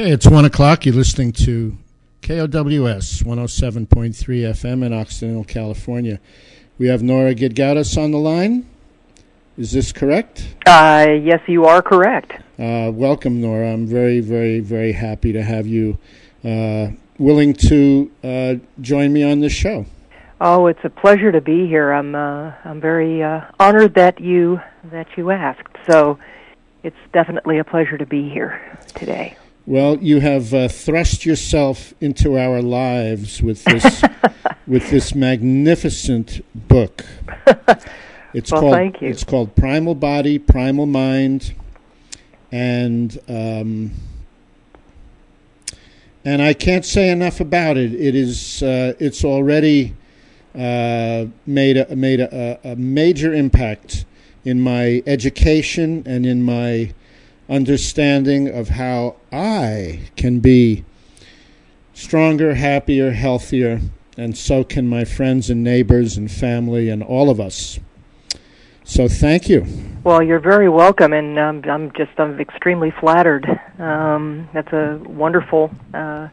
Okay, it's 1 o'clock. You're listening to KOWS 107.3 FM in Occidental, California. We have Nora Gedgaudas on the line. Is this correct? Uh, yes, you are correct. Uh, welcome, Nora. I'm very, very, very happy to have you uh, willing to uh, join me on this show. Oh, it's a pleasure to be here. I'm uh, I'm very uh, honored that you that you asked. So, it's definitely a pleasure to be here today. Well, you have uh, thrust yourself into our lives with this with this magnificent book. It's well, called thank you. it's called Primal Body, Primal Mind, and um, and I can't say enough about it. It is uh, it's already uh, made a, made a, a major impact in my education and in my understanding of how I can be stronger, happier, healthier, and so can my friends and neighbors and family and all of us. So thank you. Well, you're very welcome, and um, I'm just I'm extremely flattered. Um, that's a wonderful. Uh,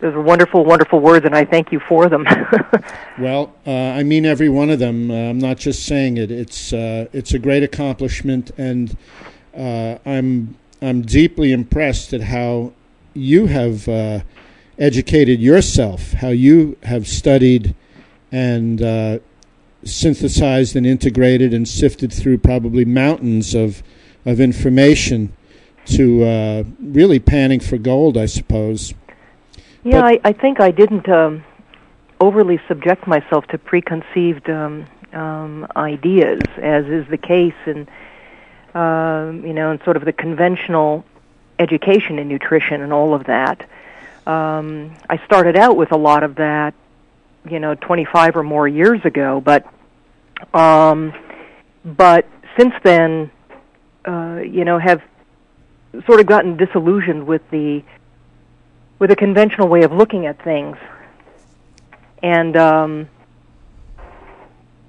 those are wonderful, wonderful words, and I thank you for them. well, uh, I mean every one of them. Uh, I'm not just saying it. It's uh, it's a great accomplishment, and uh, I'm I'm deeply impressed at how you have uh, educated yourself, how you have studied and uh, synthesized and integrated and sifted through probably mountains of of information to uh, really panning for gold, I suppose. Yeah, I, I, think I didn't um, overly subject myself to preconceived um, um, ideas, as is the case in um, you know, and sort of the conventional education in nutrition and all of that. Um, I started out with a lot of that, you know, 25 or more years ago, but um, but since then, uh, you know, have sort of gotten disillusioned with the with a conventional way of looking at things, and um,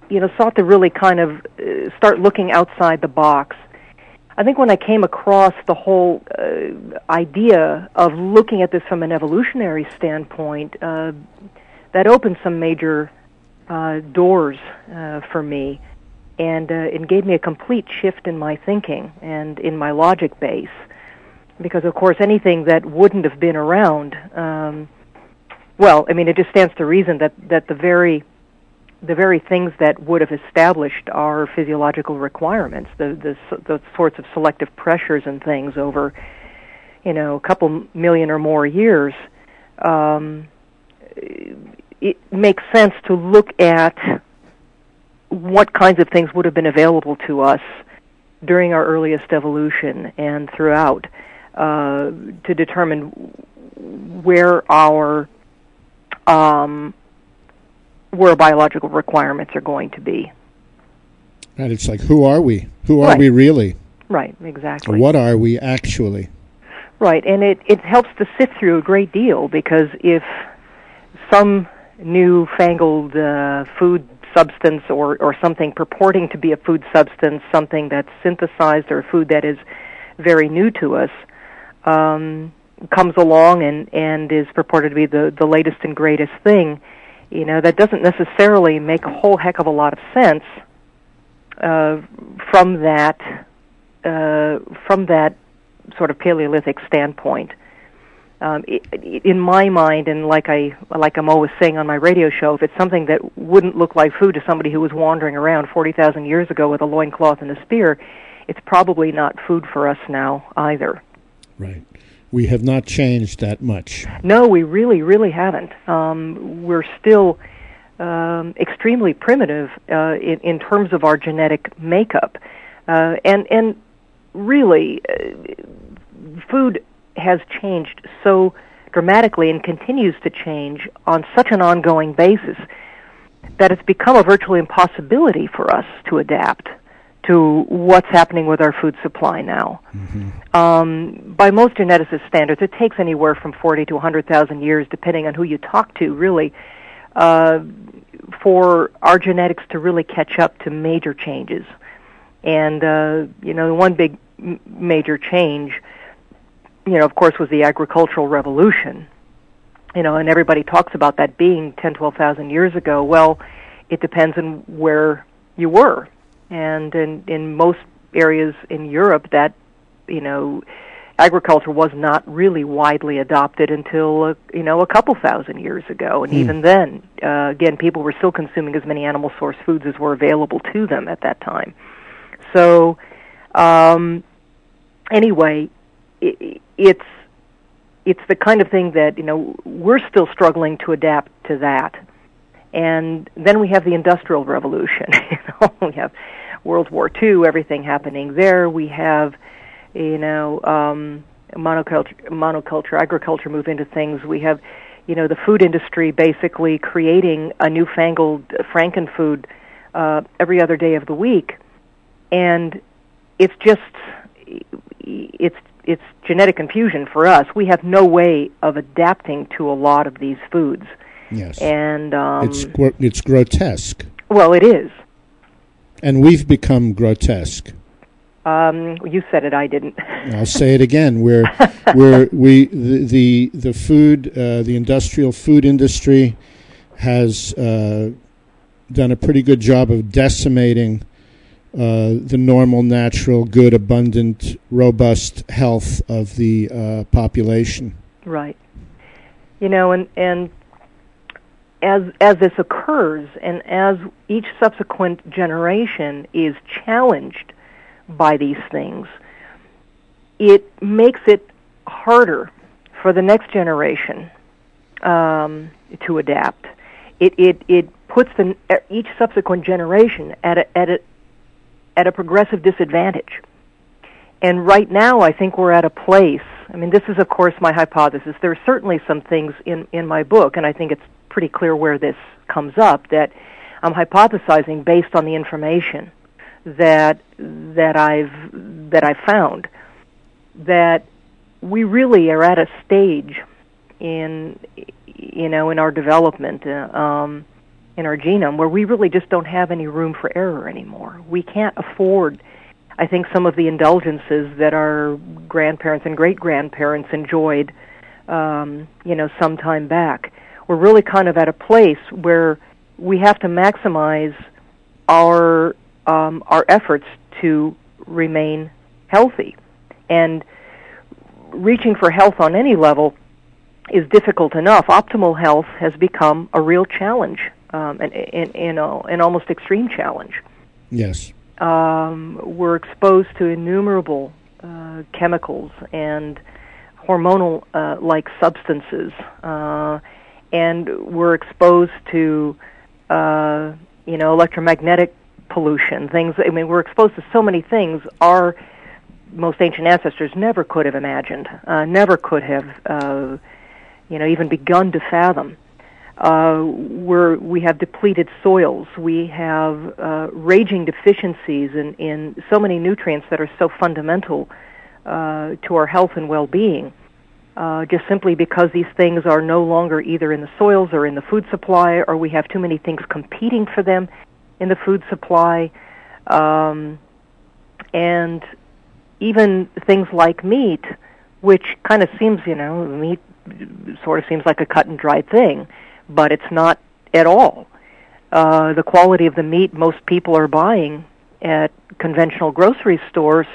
you know, sought to really kind of uh, start looking outside the box I think when I came across the whole uh, idea of looking at this from an evolutionary standpoint, uh, that opened some major uh, doors uh, for me, and uh, it gave me a complete shift in my thinking and in my logic base. Because of course, anything that wouldn't have been around, um, well, I mean, it just stands to reason that that the very the very things that would have established our physiological requirements, the, the, the sorts of selective pressures and things over, you know, a couple million or more years, um, it makes sense to look at what kinds of things would have been available to us during our earliest evolution and throughout uh, to determine where our um, where biological requirements are going to be. And it's like, who are we? Who are right. we really? Right, exactly. What are we actually? Right, and it, it helps to sift through a great deal because if some newfangled uh, food substance or, or something purporting to be a food substance, something that's synthesized or food that is very new to us, um, comes along and, and is purported to be the, the latest and greatest thing, you know that doesn't necessarily make a whole heck of a lot of sense uh, from that uh, from that sort of Paleolithic standpoint. Um, it, it, in my mind, and like I like I'm always saying on my radio show, if it's something that wouldn't look like food to somebody who was wandering around forty thousand years ago with a loincloth and a spear, it's probably not food for us now either. Right we have not changed that much. No, we really, really haven't. Um, we're still um, extremely primitive uh, in, in, terms of our genetic makeup, uh, and and really, uh, food has changed so dramatically and continues to change on such an ongoing basis that it's become a virtual impossibility for us to adapt to what's happening with our food supply now. Mm-hmm. Um, by most geneticist standards, it takes anywhere from 40 to 100,000 years, depending on who you talk to, really, uh, for our genetics to really catch up to major changes. And, uh, you know, the one big m- major change you know, of course, was the agricultural revolution. You know, and everybody talks about that being 10, 12,000 years ago. Well, it depends on where you were. And in, in most areas in Europe, that, you know, agriculture was not really widely adopted until uh, you know a couple thousand years ago. And hmm. even then uh, again people were still consuming as many animal source foods as were available to them at that time. So um anyway it, it's it's the kind of thing that you know we're still struggling to adapt to that and then we have the industrial revolution you know we have world war ii everything happening there we have you know, um, monoculture, monoculture agriculture move into things. We have, you know, the food industry basically creating a newfangled frankenfood uh, every other day of the week, and it's just it's it's genetic confusion for us. We have no way of adapting to a lot of these foods. Yes, and um, it's it's grotesque. Well, it is, and we've become grotesque. Um, you said it. I didn't. I'll say it again. We're, we're we the the, the food uh, the industrial food industry has uh, done a pretty good job of decimating uh, the normal, natural, good, abundant, robust health of the uh, population. Right. You know, and and as as this occurs, and as each subsequent generation is challenged by these things, it makes it harder for the next generation um, to adapt. It, it, it puts the, each subsequent generation at a, at, a, at a progressive disadvantage. And right now, I think we're at a place. I mean, this is, of course, my hypothesis. There are certainly some things in, in my book, and I think it's pretty clear where this comes up, that I'm hypothesizing based on the information that that I've that I've found that we really are at a stage in you know in our development uh, um, in our genome where we really just don't have any room for error anymore. We can't afford I think some of the indulgences that our grandparents and great grandparents enjoyed um, you know some time back. We're really kind of at a place where we have to maximize our um, our efforts to remain healthy. And reaching for health on any level is difficult enough. Optimal health has become a real challenge, um, and in, in, an almost extreme challenge. Yes. Um, we're exposed to innumerable uh, chemicals and hormonal uh, like substances, uh, and we're exposed to uh, you know electromagnetic pollution, things. I mean, we're exposed to so many things our most ancient ancestors never could have imagined, uh, never could have, uh, you know, even begun to fathom. Uh, we're, we have depleted soils. We have uh, raging deficiencies in, in so many nutrients that are so fundamental uh, to our health and well-being. Uh, just simply because these things are no longer either in the soils or in the food supply, or we have too many things competing for them in the food supply, um, and even things like meat, which kind of seems, you know, meat sort of seems like a cut and dried thing, but it's not at all. Uh, the quality of the meat most people are buying at conventional grocery stores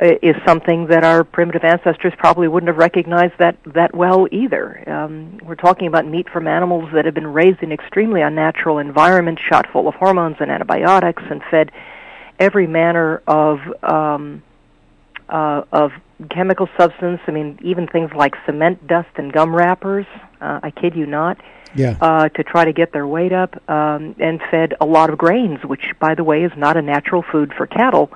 is something that our primitive ancestors probably wouldn't have recognized that that well either. Um, we're talking about meat from animals that have been raised in extremely unnatural environments, shot full of hormones and antibiotics, and fed every manner of um, uh, of chemical substance. I mean, even things like cement dust and gum wrappers. Uh, I kid you not. Yeah. Uh, to try to get their weight up, um, and fed a lot of grains, which, by the way, is not a natural food for cattle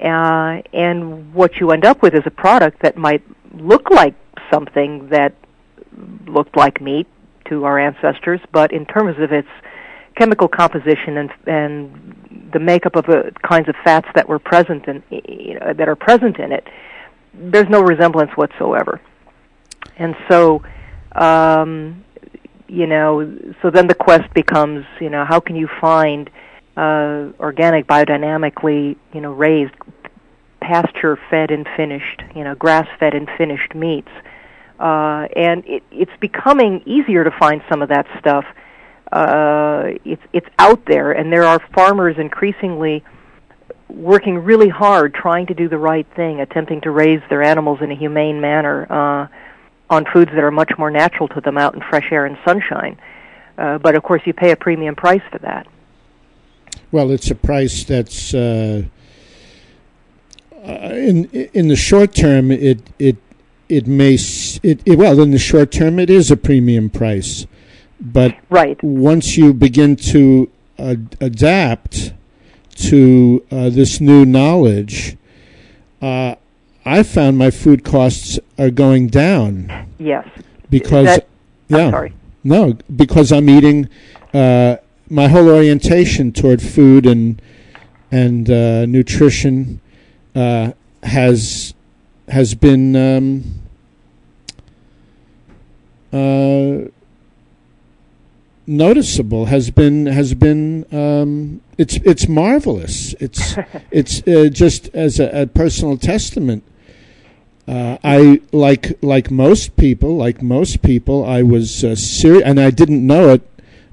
uh, and what you end up with is a product that might look like something that looked like meat to our ancestors, but in terms of its chemical composition and and the makeup of the kinds of fats that were present in you know, that are present in it, there's no resemblance whatsoever. And so, um, you know, so then the quest becomes, you know, how can you find uh, organic, biodynamically, you know, raised pasture fed and finished, you know, grass fed and finished meats. Uh, and it, it's becoming easier to find some of that stuff. Uh, it's it's out there, and there are farmers increasingly working really hard, trying to do the right thing, attempting to raise their animals in a humane manner uh, on foods that are much more natural to them out in fresh air and sunshine. Uh, but of course, you pay a premium price for that. Well, it's a price that's uh, uh in in the short term. It it it may it, it, well in the short term it is a premium price, but right. once you begin to uh, adapt to uh, this new knowledge, uh, I found my food costs are going down. Yes. Because that, yeah, sorry. no, because I'm eating. Uh, my whole orientation toward food and and uh, nutrition uh, has has been um, uh, noticeable. Has been has been um, it's it's marvelous. It's it's uh, just as a, a personal testament. Uh, I like like most people, like most people, I was uh, serious, and I didn't know it.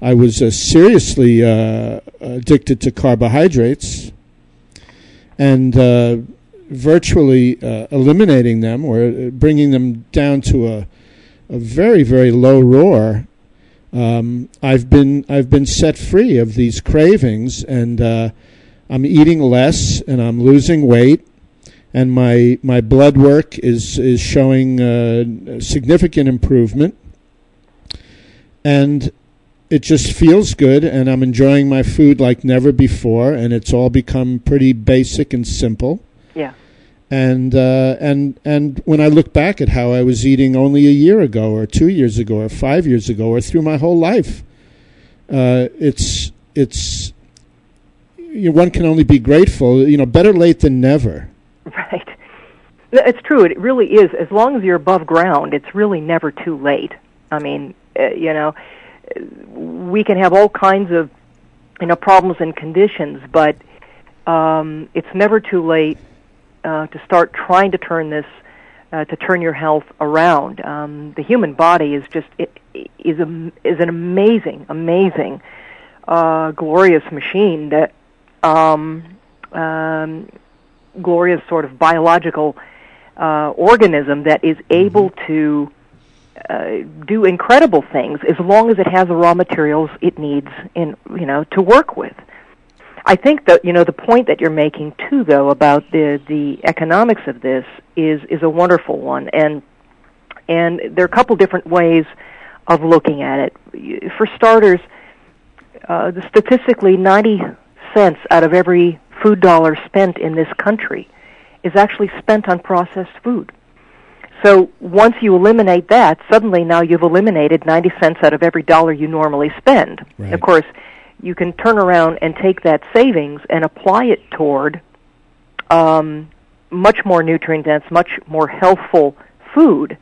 I was uh, seriously uh, addicted to carbohydrates, and uh, virtually uh, eliminating them or bringing them down to a, a very very low roar. Um, I've been I've been set free of these cravings, and I'm eating less, and I'm losing weight, and my my blood work is is showing uh, significant improvement, and it just feels good and I'm enjoying my food like never before and it's all become pretty basic and simple. Yeah. And uh, and and when I look back at how I was eating only a year ago or 2 years ago or 5 years ago or through my whole life uh, it's it's you know, one can only be grateful, you know, better late than never. Right. It's true. It really is. As long as you're above ground, it's really never too late. I mean, uh, you know, we can have all kinds of you know problems and conditions, but um, it's never too late uh, to start trying to turn this uh, to turn your health around. Um, the human body is just it, is a, is an amazing, amazing, uh, glorious machine that um, um, glorious sort of biological uh, organism that is able mm-hmm. to uh, do incredible things as long as it has the raw materials it needs in you know to work with. I think that you know the point that you're making too, though, about the the economics of this is is a wonderful one, and and there are a couple different ways of looking at it. For starters, uh, statistically, 90 cents out of every food dollar spent in this country is actually spent on processed food. So once you eliminate that, suddenly now you've eliminated 90 cents out of every dollar you normally spend. Right. Of course, you can turn around and take that savings and apply it toward um, much more nutrient dense, much more healthful food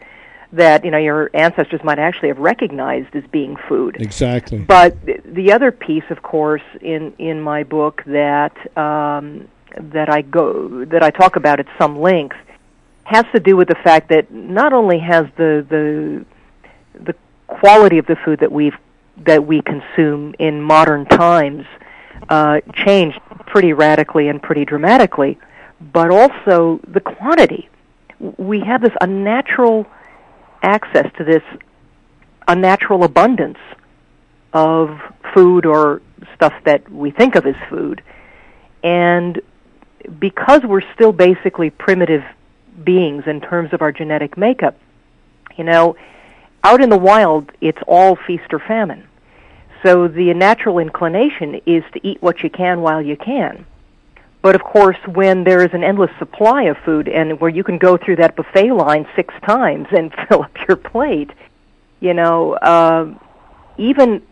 that you know your ancestors might actually have recognized as being food. Exactly. But the other piece, of course, in in my book that um, that I go that I talk about at some length has to do with the fact that not only has the the the quality of the food that we've that we consume in modern times uh, changed pretty radically and pretty dramatically, but also the quantity. We have this unnatural access to this unnatural abundance of food or stuff that we think of as food. And because we're still basically primitive beings in terms of our genetic makeup. You know, out in the wild, it's all feast or famine. So the natural inclination is to eat what you can while you can. But of course, when there is an endless supply of food and where you can go through that buffet line six times and fill up your plate, you know, uh, even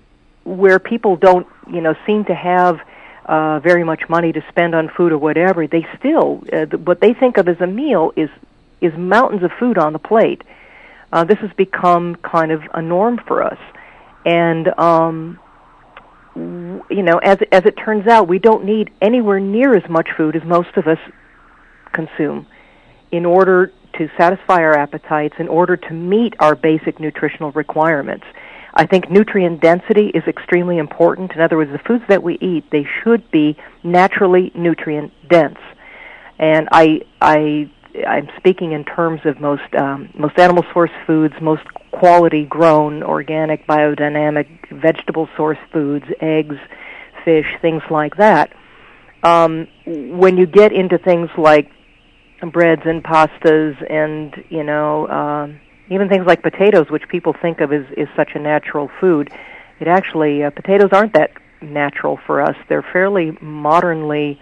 where people don't, you know, seem to have uh, very much money to spend on food or whatever, they still uh, what they think of as a meal is is mountains of food on the plate. Uh, this has become kind of a norm for us, and um, you know, as as it turns out, we don't need anywhere near as much food as most of us consume in order to satisfy our appetites, in order to meet our basic nutritional requirements. I think nutrient density is extremely important. In other words, the foods that we eat, they should be naturally nutrient dense. And I, I, I'm speaking in terms of most, um, most animal source foods, most quality grown, organic, biodynamic, vegetable source foods, eggs, fish, things like that. Um, when you get into things like breads and pastas and, you know, um, even things like potatoes, which people think of as is such a natural food, it actually uh, potatoes aren't that natural for us. They're fairly modernly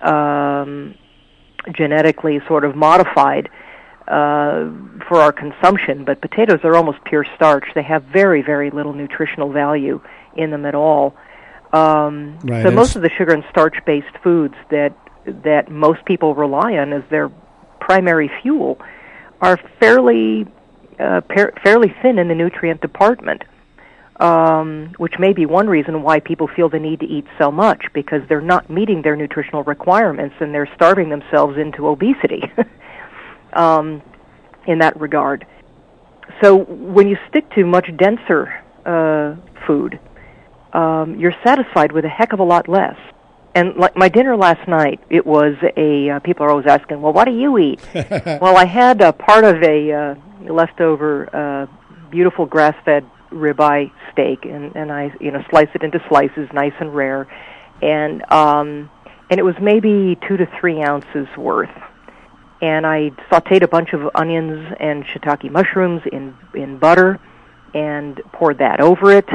um, genetically sort of modified uh, for our consumption, but potatoes are almost pure starch. They have very, very little nutritional value in them at all. Um, Right, so most of the sugar and starch-based foods that that most people rely on as their primary fuel are fairly uh, par- fairly thin in the nutrient department, um, which may be one reason why people feel the need to eat so much because they're not meeting their nutritional requirements and they're starving themselves into obesity. um, in that regard, so when you stick to much denser uh, food, um, you're satisfied with a heck of a lot less. And like my dinner last night, it was a. Uh, people are always asking, "Well, what do you eat?" well, I had a part of a uh, leftover uh, beautiful grass-fed ribeye steak, and and I you know slice it into slices, nice and rare, and um, and it was maybe two to three ounces worth. And I sautéed a bunch of onions and shiitake mushrooms in in butter, and poured that over it.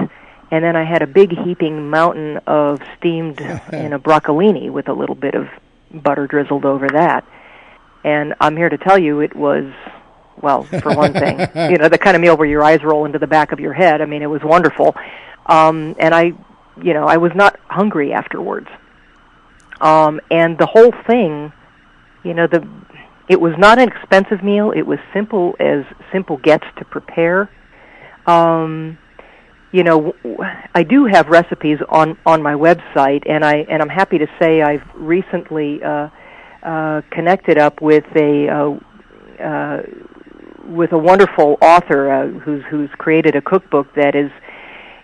And then I had a big heaping mountain of steamed in a broccolini with a little bit of butter drizzled over that. And I'm here to tell you it was, well, for one thing, you know, the kind of meal where your eyes roll into the back of your head. I mean, it was wonderful. Um, and I, you know, I was not hungry afterwards. Um, and the whole thing, you know, the, it was not an expensive meal. It was simple as simple gets to prepare. Um, you know, w- I do have recipes on on my website, and I and I'm happy to say I've recently uh, uh, connected up with a uh, uh, with a wonderful author uh, who's who's created a cookbook that is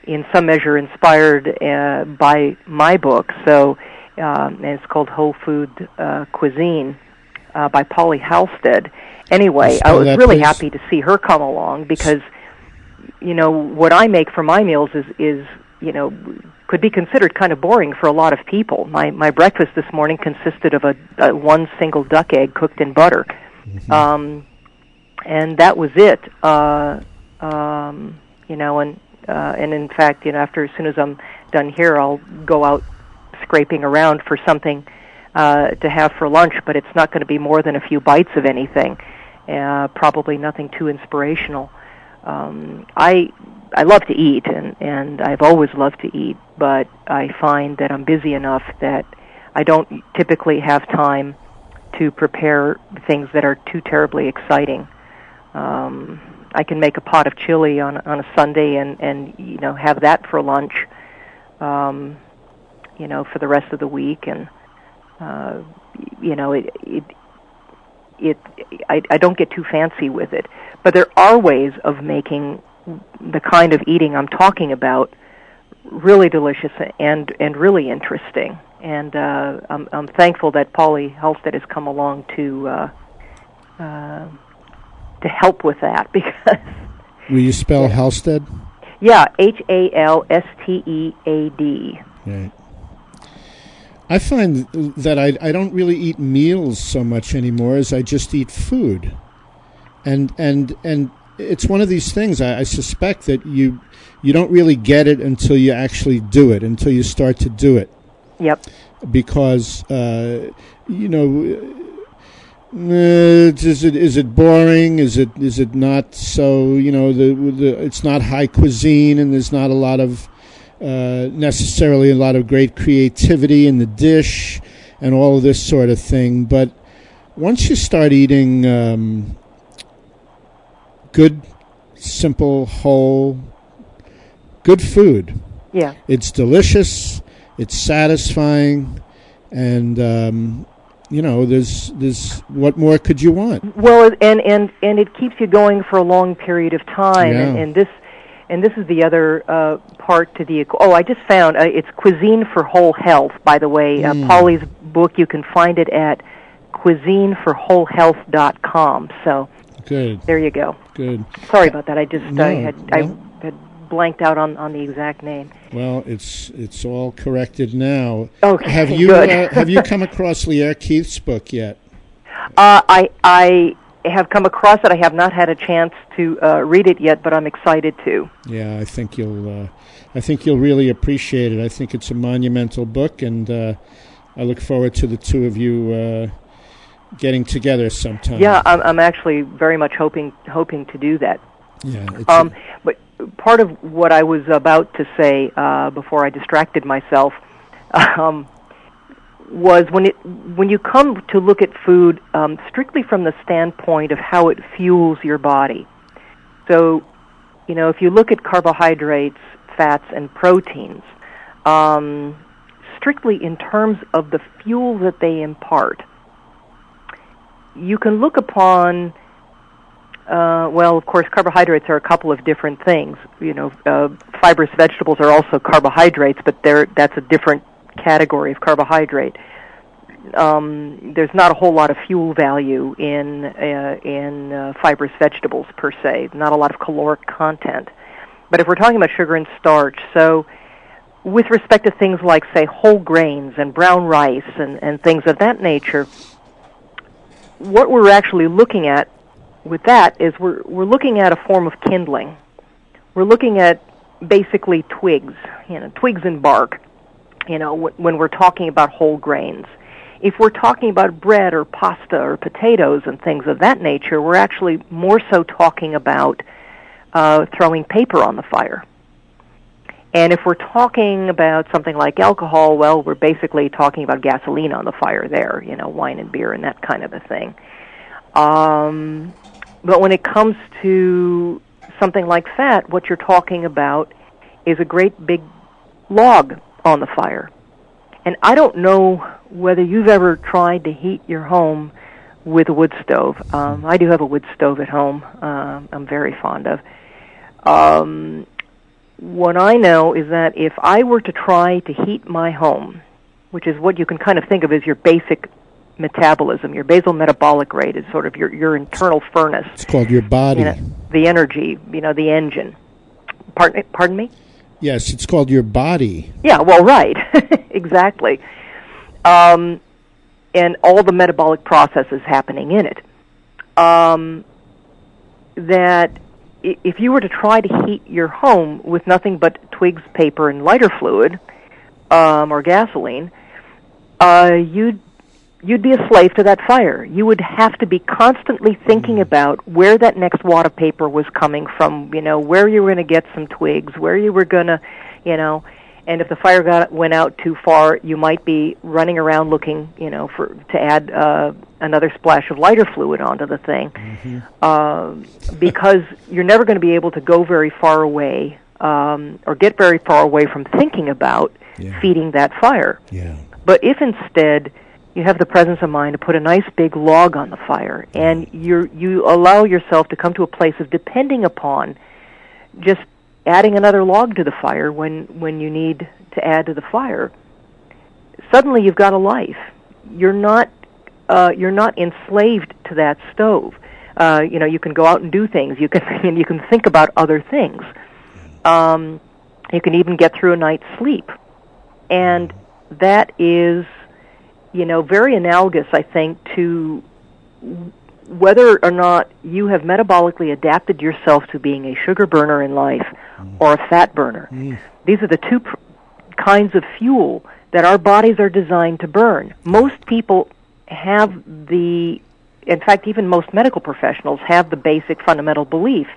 in some measure inspired uh, by my book. So, um, and it's called Whole Food uh, Cuisine uh, by Pauli Halstead. Anyway, I was really please. happy to see her come along because you know what I make for my meals is is you know could be considered kind of boring for a lot of people. My my breakfast this morning consisted of a, a one single duck egg cooked in butter, um, and that was it. Uh, um, you know, and uh, and in fact, you know, after as soon as I'm done here, I'll go out scraping around for something uh, to have for lunch. But it's not going to be more than a few bites of anything. Uh, probably nothing too inspirational um, I I love to eat, and and I've always loved to eat, but I find that I'm busy enough that I don't typically have time to prepare things that are too terribly exciting. Um, I can make a pot of chili on on a Sunday and and you know have that for lunch, um, you know, for the rest of the week, and uh, you know it it it I, I don't get too fancy with it. But there are ways of making the kind of eating I'm talking about really delicious and and really interesting. And uh, I'm, I'm thankful that Pauli Halstead has come along to uh, uh, to help with that because Will you spell Halstead? yeah H A L S T E A D Right. I find that I, I don't really eat meals so much anymore as I just eat food, and and and it's one of these things. I, I suspect that you you don't really get it until you actually do it, until you start to do it, yep because uh, you know. Uh, is it is it boring? Is it is it not so? You know, the, the it's not high cuisine, and there's not a lot of uh, necessarily a lot of great creativity in the dish and all of this sort of thing. But once you start eating um, good, simple, whole, good food, yeah it's delicious, it's satisfying, and um, you know, there's there's what more could you want? Well, and and and it keeps you going for a long period of time, Yeah. and, and this. And this is the other uh, part to the. Oh, I just found uh, it's Cuisine for Whole Health. By the way, uh, Mm. Pauli's book. You can find it at cuisineforwholehealth.com. So Good, there you go. good. Sorry about that. I just No, I had I had blanked out on on the exact name. Well, it's it's all corrected now. Okay, Have you uh, have you come across Lierre Keith's book yet? Uh, I I have come across it. I have not had a chance to uh, read it yet, but I'm excited to. Yeah, I think you'll uh, I think you'll really appreciate it. I think it's a monumental book, and uh, I look forward to the two of you uh, getting together sometime. Yeah, I'm, I'm actually very much hoping hoping to do that. Yeah. Um, but part of what I was about to say uh, before I distracted myself um, was when it when you come to look at food um, strictly from the standpoint of how it fuels your body. So, you know, if you look at carbohydrates, fats, and proteins, um, strictly in terms of the fuel that they impart, you can look upon uh, well, of course, carbohydrates are a couple of different things. You know, uh, fibrous vegetables are also carbohydrates, but they're that's a different category of carbohydrate. Um, there's not a whole lot of fuel value in uh, in uh, fibrous vegetables per se. Not a lot of caloric content. But if we're talking about sugar and starch, so with respect to things like say whole grains and brown rice and, and things of that nature, what we're actually looking at with that is we're we're looking at a form of kindling. We're looking at basically twigs, you know, twigs and bark. You know, wh- when we're talking about whole grains. If we're talking about bread or pasta or potatoes and things of that nature, we're actually more so talking about uh, throwing paper on the fire. And if we're talking about something like alcohol, well, we're basically talking about gasoline on the fire there, you know, wine and beer and that kind of a thing. Um, but when it comes to something like fat, what you're talking about is a great big log on the fire. And I don't know whether you've ever tried to heat your home with a wood stove. Um, I do have a wood stove at home. Um, I'm very fond of. Um, what I know is that if I were to try to heat my home, which is what you can kind of think of as your basic metabolism, your basal metabolic rate is sort of your your internal furnace, it's called your body. you know, the energy, you know, the engine. Pardon, pardon me. Yes, it's called your body. Yeah, well, right, exactly. Um, and all the metabolic processes happening in it. Um, that if you were to try to heat your home with nothing but twigs, paper, and lighter fluid, um, or gasoline, uh, you'd you'd be a slave to that fire. You would have to be constantly thinking about where that next wad of paper was coming from. You know, where you were going to get some twigs, where you were going to, you know, and if the fire got went out too far, you might be running around looking, you know, for to add uh, another splash of lighter fluid onto the thing, um, because you're never going to be able to go very far away um, or get very far away from thinking about Yeah. feeding that fire. Yeah. But if instead you have the presence of mind to put a nice big log on the fire and you you allow yourself to come to a place of depending upon just adding another log to the fire when when you need to add to the fire. Suddenly you've got a life. You're not uh you're not enslaved to that stove. Uh you know you can go out and do things. You can and you can think about other things. Um you can even get through a night's sleep. And that is you know very analogous i think to whether or not you have metabolically adapted yourself to being a sugar burner in life or a fat burner. These are the two pr- kinds of fuel that our bodies are designed to burn. Most people have the in fact even most medical professionals have the basic fundamental belief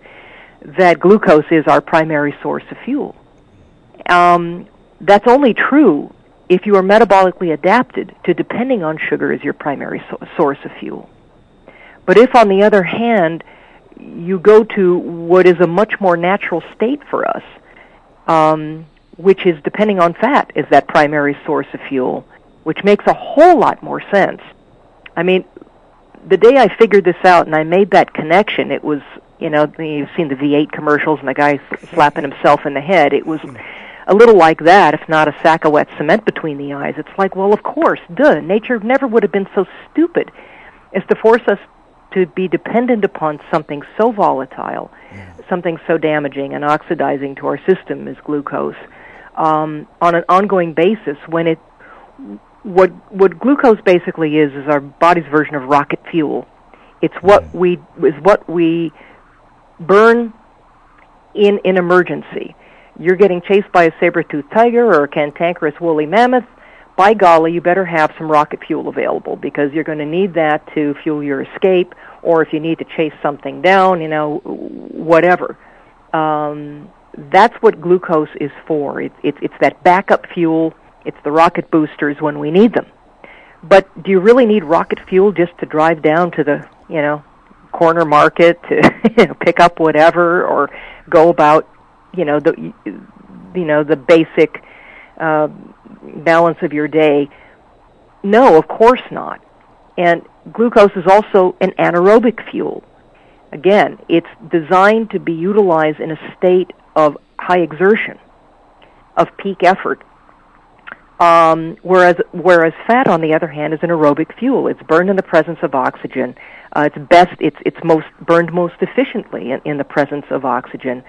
that glucose is our primary source of fuel. Um, that's only true if you are metabolically adapted to depending on sugar as your primary so- source of fuel. But if, on the other hand, you go to what is a much more natural state for us, um, which is depending on fat as that primary source of fuel, which makes a whole lot more sense I mean, the day I figured this out and I made that connection, it was you know you've seen the V8 commercials and the guy slapping himself in the head. It was a little like that, if not a sack of wet cement between the eyes. It's like, well, of course, duh. Nature never would have been so stupid as to force us to be dependent upon something so volatile, yeah. something so damaging and oxidizing to our system as glucose um, on an ongoing basis when it what what glucose basically is is our body's version of rocket fuel. It's what we is what we burn in in emergency. You're getting chased by a saber-toothed tiger or a cantankerous woolly mammoth. By golly, you better have some rocket fuel available because you're going to need that to fuel your escape, or if you need to chase something down, you know, whatever. Um, that's what glucose is for. It, it, it's that backup fuel. It's the rocket boosters when we need them. But do you really need rocket fuel just to drive down to the, you know, corner market to you know, pick up whatever or go about, you know, the you know, the basic uh, balance of your day? No, of course not. And glucose is also an anaerobic fuel. Again, it's designed to be utilized in a state of high exertion, of peak effort. Um, whereas, whereas fat, on the other hand, is an aerobic fuel. It's burned in the presence of oxygen. Uh, it's best, it's, it's most burned most efficiently in, in the presence of oxygen.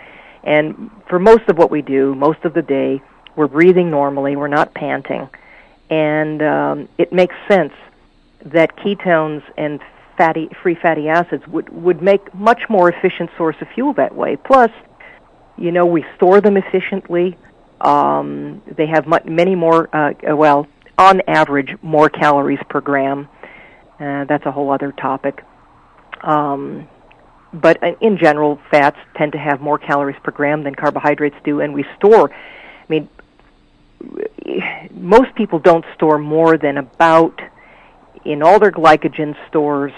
And for most of what we do, most of the day, we're breathing normally. We're not panting, and um, it makes sense that ketones and fatty, free fatty acids would would make much more efficient source of fuel that way. Plus, you know, we store them efficiently. Um, they have much, many more, uh, well, on average, more calories per gram. Uh, that's a whole other topic. Um, but in general, fats tend to have more calories per gram than carbohydrates do, and we store. I mean, most people don't store more than about in all their glycogen stores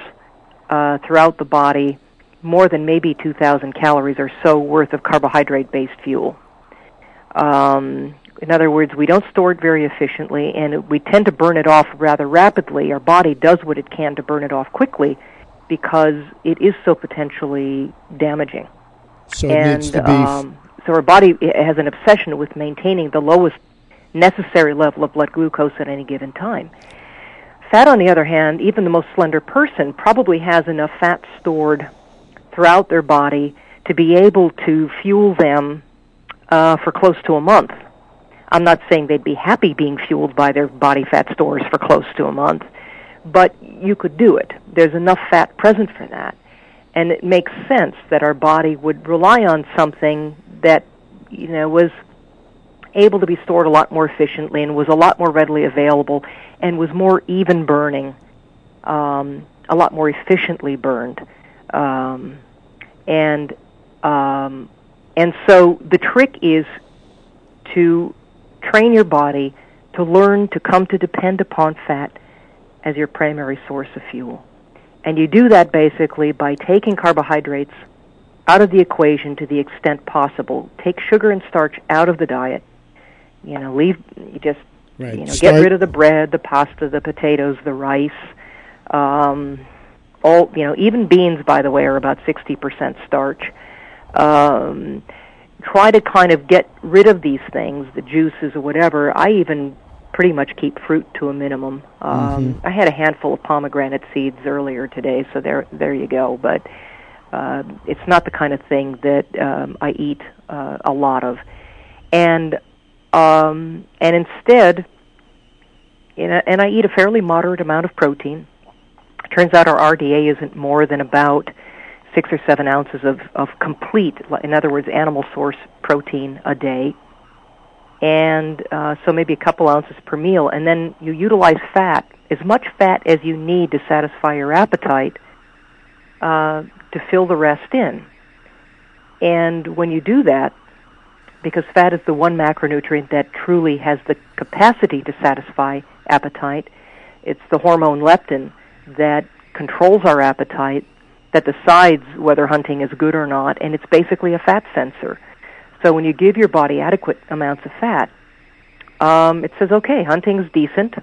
uh, throughout the body more than maybe 2,000 calories or so worth of carbohydrate-based fuel. Um, in other words, we don't store it very efficiently, and we tend to burn it off rather rapidly. Our body does what it can to burn it off quickly because it is so potentially damaging. So and, needs to be. Um, so our body has an obsession with maintaining the lowest necessary level of blood glucose at any given time. Fat, on the other hand, even the most slender person probably has enough fat stored throughout their body to be able to fuel them uh, for close to a month. I'm not saying they'd be happy being fueled by their body fat stores for close to a month, but you could do it. There's enough fat present for that. And it makes sense that our body would rely on something that, you know, was able to be stored a lot more efficiently and was a lot more readily available and was more even burning, um, a lot more efficiently burned. Um, and um, and so the trick is to train your body to learn to come to depend upon fat as your primary source of fuel. And you do that basically by taking carbohydrates out of the equation to the extent possible. Take sugar and starch out of the diet. You know, leave you just right. you know Start. get rid of the bread, the pasta, the potatoes, the rice. Um, all you know, even beans, by the way, are about sixty percent starch. Um, try to kind of get rid of these things, the juices or whatever. I even pretty much keep fruit to a minimum. Um, mm-hmm. I had a handful of pomegranate seeds earlier today, so there there you go. But uh, it's not the kind of thing that um, I eat uh, a lot of, and um, and instead, you know, and I eat a fairly moderate amount of protein. Turns out our RDA isn't more than about six or seven ounces of, of complete, in other words, animal source protein a day. And uh, so maybe a couple ounces per meal. And then you utilize fat, as much fat as you need to satisfy your appetite uh, to fill the rest in. And when you do that, because fat is the one macronutrient that truly has the capacity to satisfy appetite, it's the hormone leptin that controls our appetite, that decides whether hunting is good or not, and it's basically a fat sensor. So when you give your body adequate amounts of fat, um, it says, okay, hunting's decent,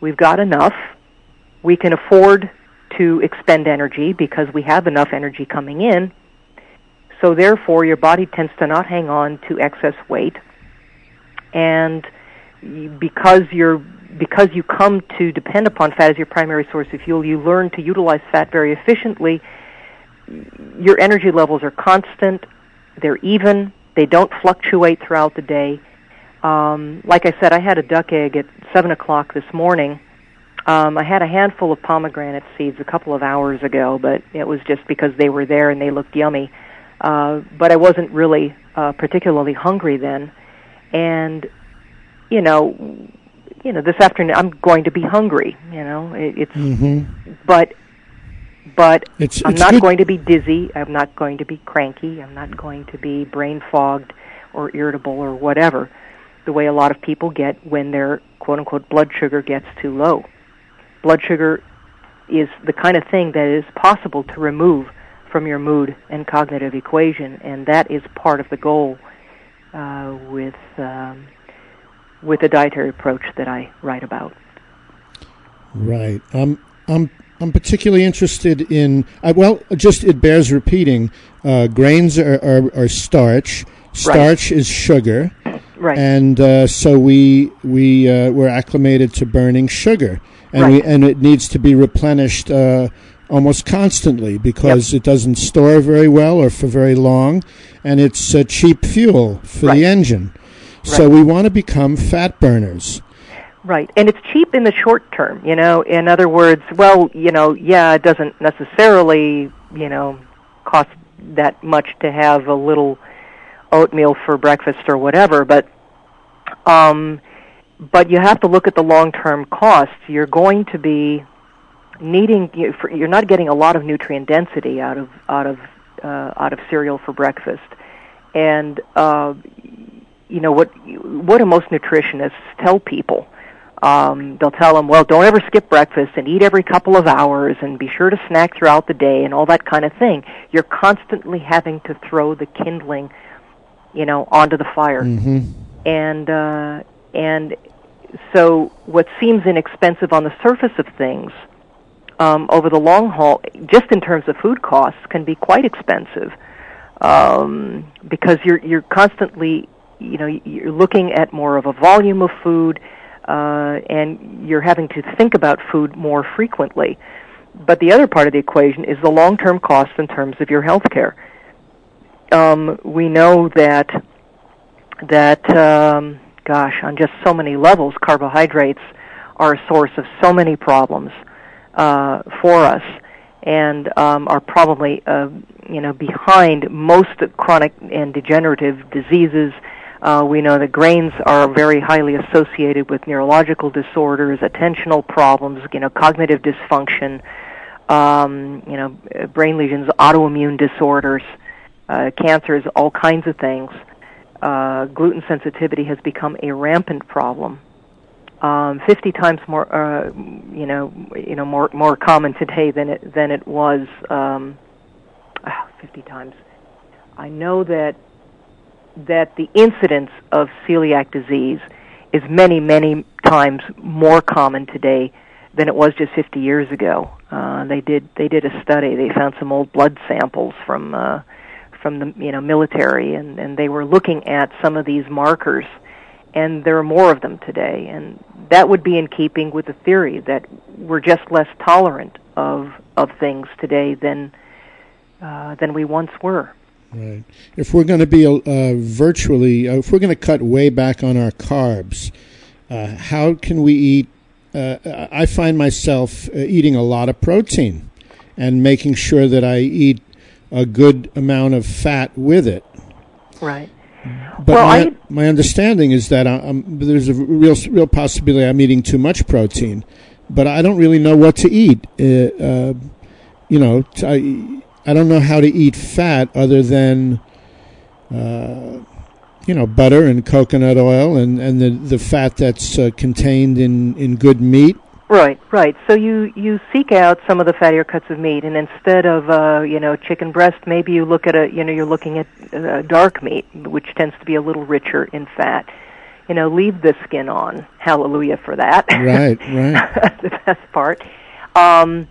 we've got enough, we can afford to expend energy because we have enough energy coming in. So therefore, your body tends to not hang on to excess weight, and because you're because you come to depend upon fat as your primary source of fuel, you learn to utilize fat very efficiently. Your energy levels are constant, they're even, they don't fluctuate throughout the day. Um, like I said, I had a duck egg at 7 o'clock this morning. Um, I had a handful of pomegranate seeds a couple of hours ago, but it was just because they were there and they looked yummy. Uh, but I wasn't really uh, particularly hungry then. And, you know, you know, this afternoon I'm going to be hungry. You know, it, it's Mm-hmm. but but It's, I'm it's not good- going to be dizzy. I'm not going to be cranky. I'm not going to be brain fogged or irritable or whatever, the way a lot of people get when their quote unquote blood sugar gets too low. Blood sugar is the kind of thing that is possible to remove from your mood and cognitive equation, and that is part of the goal uh, with um, with the dietary approach that I write about. Right. Um, I'm I'm particularly interested in. Uh, well, just it bears repeating. Uh, grains are, are, are starch. Starch is sugar, Right. and uh, so we we uh, we're acclimated to burning sugar, and we and it needs to be replenished uh, almost constantly because it doesn't store very well or for very long, and it's uh, cheap fuel for Right. the engine. So we want to become fat burners. Right. And it's cheap in the short term, you know. In other words, well, you know, yeah, it doesn't necessarily, you know, cost that much to have a little oatmeal for breakfast or whatever, but um but you have to look at the long-term costs. You're going to be needing you're not getting a lot of nutrient density out of out of uh, out of cereal for breakfast. And uh you know what what do most nutritionists tell people? Um, they'll tell them, well, don't ever skip breakfast and eat every couple of hours and be sure to snack throughout the day and all that kind of thing. You're constantly having to throw the kindling, you know, onto the fire. hmm And uh, and so what seems inexpensive on the surface of things, um, over the long haul, just in terms of food costs, can be quite expensive um, because you're you're constantly you know you're looking at more of a volume of food uh, and you're having to think about food more frequently. But the other part of the equation is the long-term cost in terms of your health care. Um, we know that that um, gosh, on just so many levels, carbohydrates are a source of so many problems uh, for us, and um, are probably uh, you know behind most chronic and degenerative diseases. Uh, we know that grains are very highly associated with neurological disorders, attentional problems, you know, cognitive dysfunction, um, you know, brain lesions, autoimmune disorders, uh, cancers, all kinds of things. Uh, gluten sensitivity has become a rampant problem. Um, 50 times more, uh, you know, you know, more more common today than it than it was. Um, ah, 50 times. I know that that the incidence of celiac disease is many, many times more common today than it was just 50 years ago. Uh, they did they did a study. They found some old blood samples from uh, from the you know military, and and they were looking at some of these markers, and there are more of them today, and that would be in keeping with the theory that we're just less tolerant of of things today than uh, than we once were. Right. If we're going to be uh, virtually, uh, if we're going to cut way back on our carbs, uh, how can we eat? Uh, I find myself uh, eating a lot of protein and making sure that I eat a good amount of fat with it. Right. But Well, my, I- my understanding is that I'm, there's a real real possibility I'm eating too much protein, but I don't really know what to eat. Uh, uh, you know, t- I, I don't know how to eat fat other than, uh, you know, butter and coconut oil and, and the, the fat that's uh, contained in, in good meat. Right, right. So you you seek out some of the fattier cuts of meat, and instead of uh, you know chicken breast, maybe you look at a you know you're looking at uh, dark meat, which tends to be a little richer in fat. You know, leave the skin on. Hallelujah for that. Right, right. That's the best part. Um,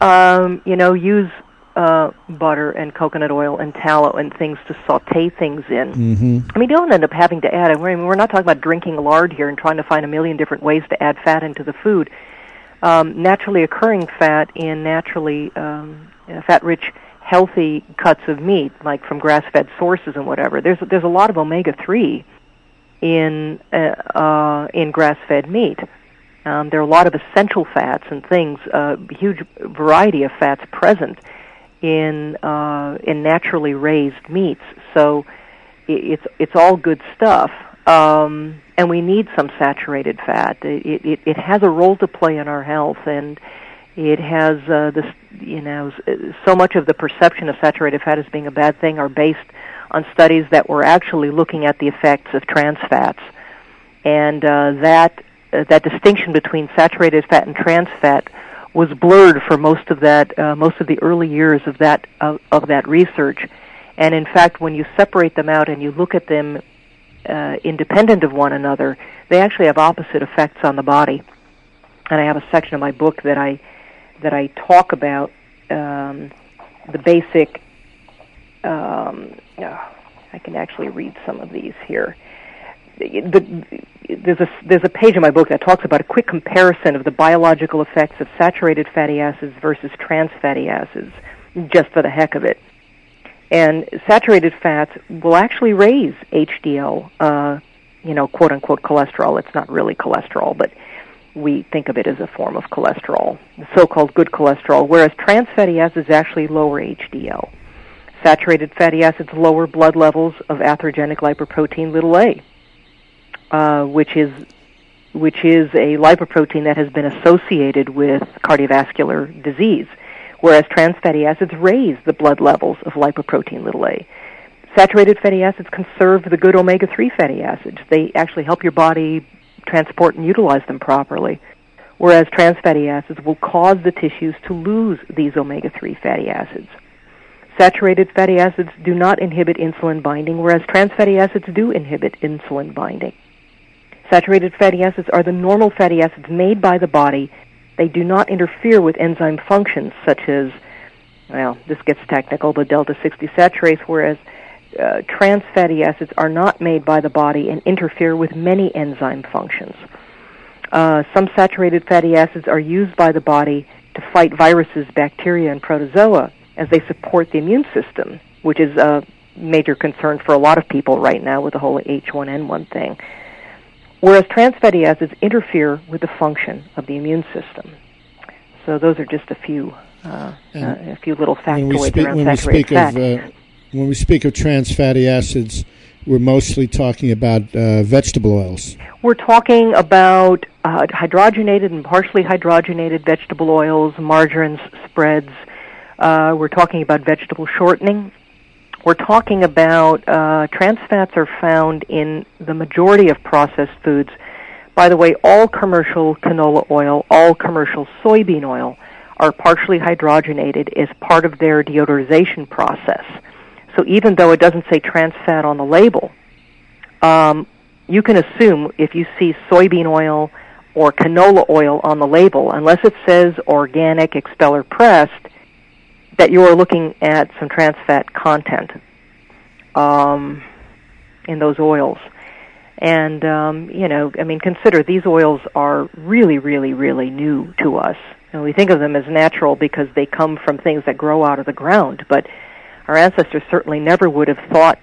um, you know, use uh, butter and coconut oil and tallow and things to saute things in. Mm-hmm. I mean, you don't end up having to add. I mean, we're not talking about drinking lard here and trying to find a million different ways to add fat into the food. Um, naturally occurring fat in naturally um, fat-rich, healthy cuts of meat, like from grass-fed sources and whatever. There's there's a lot of omega-3 in uh, uh, in grass-fed meat. Um, there are a lot of essential fats and things, a uh, huge variety of fats present in uh, in naturally raised meats. So it's it's all good stuff, um, and we need some saturated fat. It, it it has a role to play in our health, and it has uh, this you know so much of the perception of saturated fat as being a bad thing are based on studies that were actually looking at the effects of trans fats, and uh, that uh, that distinction between saturated fat and trans fat was blurred for most of that uh, most of the early years of that of, of that research. And in fact, when you separate them out and you look at them uh, independent of one another, they actually have opposite effects on the body. And I have a section of my book that I that I talk about um, the basic. Um, oh, I can actually read some of these here the, there's a there's a page in my book that talks about a quick comparison of the biological effects of saturated fatty acids versus trans fatty acids, just for the heck of it. And saturated fats will actually raise HDL, uh, you know, quote unquote cholesterol. It's not really cholesterol, but we think of it as a form of cholesterol, the so-called good cholesterol. Whereas trans fatty acids actually lower HDL. Saturated fatty acids lower blood levels of atherogenic lipoprotein little a, uh, which is which is a lipoprotein that has been associated with cardiovascular disease, whereas trans fatty acids raise the blood levels of lipoprotein little a. Saturated fatty acids conserve the good omega 3 fatty acids. They actually help your body transport and utilize them properly. Whereas trans fatty acids will cause the tissues to lose these omega 3 fatty acids. Saturated fatty acids do not inhibit insulin binding, whereas trans fatty acids do inhibit insulin binding. Saturated fatty acids are the normal fatty acids made by the body. They do not interfere with enzyme functions such as, well, this gets technical, the delta 6 desaturase, whereas uh, trans fatty acids are not made by the body and interfere with many enzyme functions. Uh, some saturated fatty acids are used by the body to fight viruses, bacteria, and protozoa as they support the immune system, which is a major concern for a lot of people right now with the whole H1N1 thing whereas trans fatty acids interfere with the function of the immune system. So those are just a few uh, uh, a few little factoids speak, around when saturated we speak Of, uh, when we speak of trans fatty acids, we're mostly talking about uh, vegetable oils. We're talking about uh, hydrogenated and partially hydrogenated vegetable oils, margarines, spreads. Uh, we're talking about vegetable shortening, we're talking about uh, trans fats are found in the majority of processed foods. By the way, all commercial canola oil, all commercial soybean oil are partially hydrogenated as part of their deodorization process. So even though it doesn't say trans fat on the label, um, you can assume if you see soybean oil or canola oil on the label, unless it says organic, expeller pressed, that you are looking at some trans fat content um, in those oils. And um, you know, I mean, consider these oils are really, really, really new to us. And we think of them as natural because they come from things that grow out of the ground. But our ancestors certainly never would have thought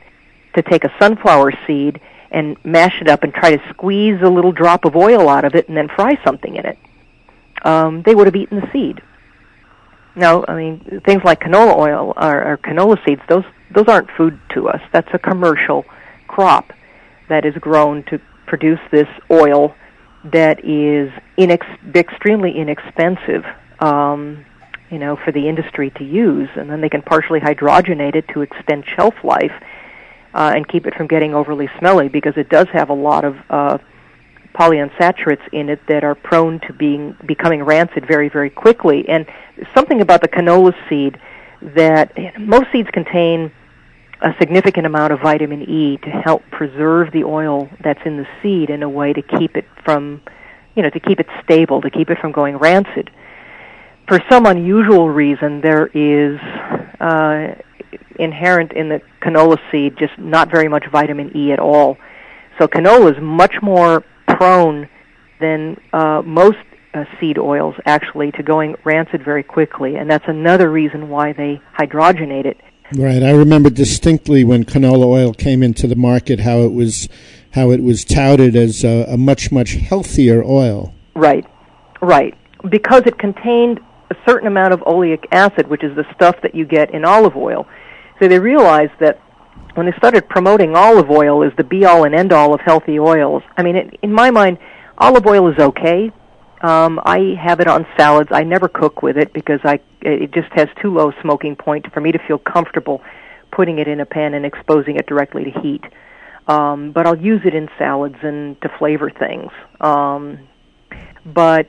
to take a sunflower seed and mash it up and try to squeeze a little drop of oil out of it and then fry something in it. Um, they would have eaten the seed. No, I mean things like canola oil or, or canola seeds; those those aren't food to us. That's a commercial crop that is grown to produce this oil that is inex- extremely inexpensive, um, you know, for the industry to use, and then they can partially hydrogenate it to extend shelf life uh, and keep it from getting overly smelly because it does have a lot of uh, polyunsaturates in it that are prone to being becoming rancid very very quickly and something about the canola seed that most seeds contain a significant amount of vitamin E to help preserve the oil that's in the seed in a way to keep it from you know to keep it stable to keep it from going rancid for some unusual reason, there is uh, inherent in the canola seed just not very much vitamin E at all. So canola is much more prone than uh, most uh, seed oils actually to going rancid very quickly, and that's another reason why they hydrogenate it. Right. I remember distinctly when canola oil came into the market how it was how it was touted as a, a much much healthier oil. Right. Right. Because it contained a certain amount of oleic acid, which is the stuff that you get in olive oil. So they realized that when they started promoting olive oil as the be all and end all of healthy oils, I mean, it, in my mind, olive oil is okay. Um, I have it on salads. I never cook with it because I it just has too low smoking point for me to feel comfortable putting it in a pan and exposing it directly to heat. Um, but I'll use it in salads and to flavor things. Um, but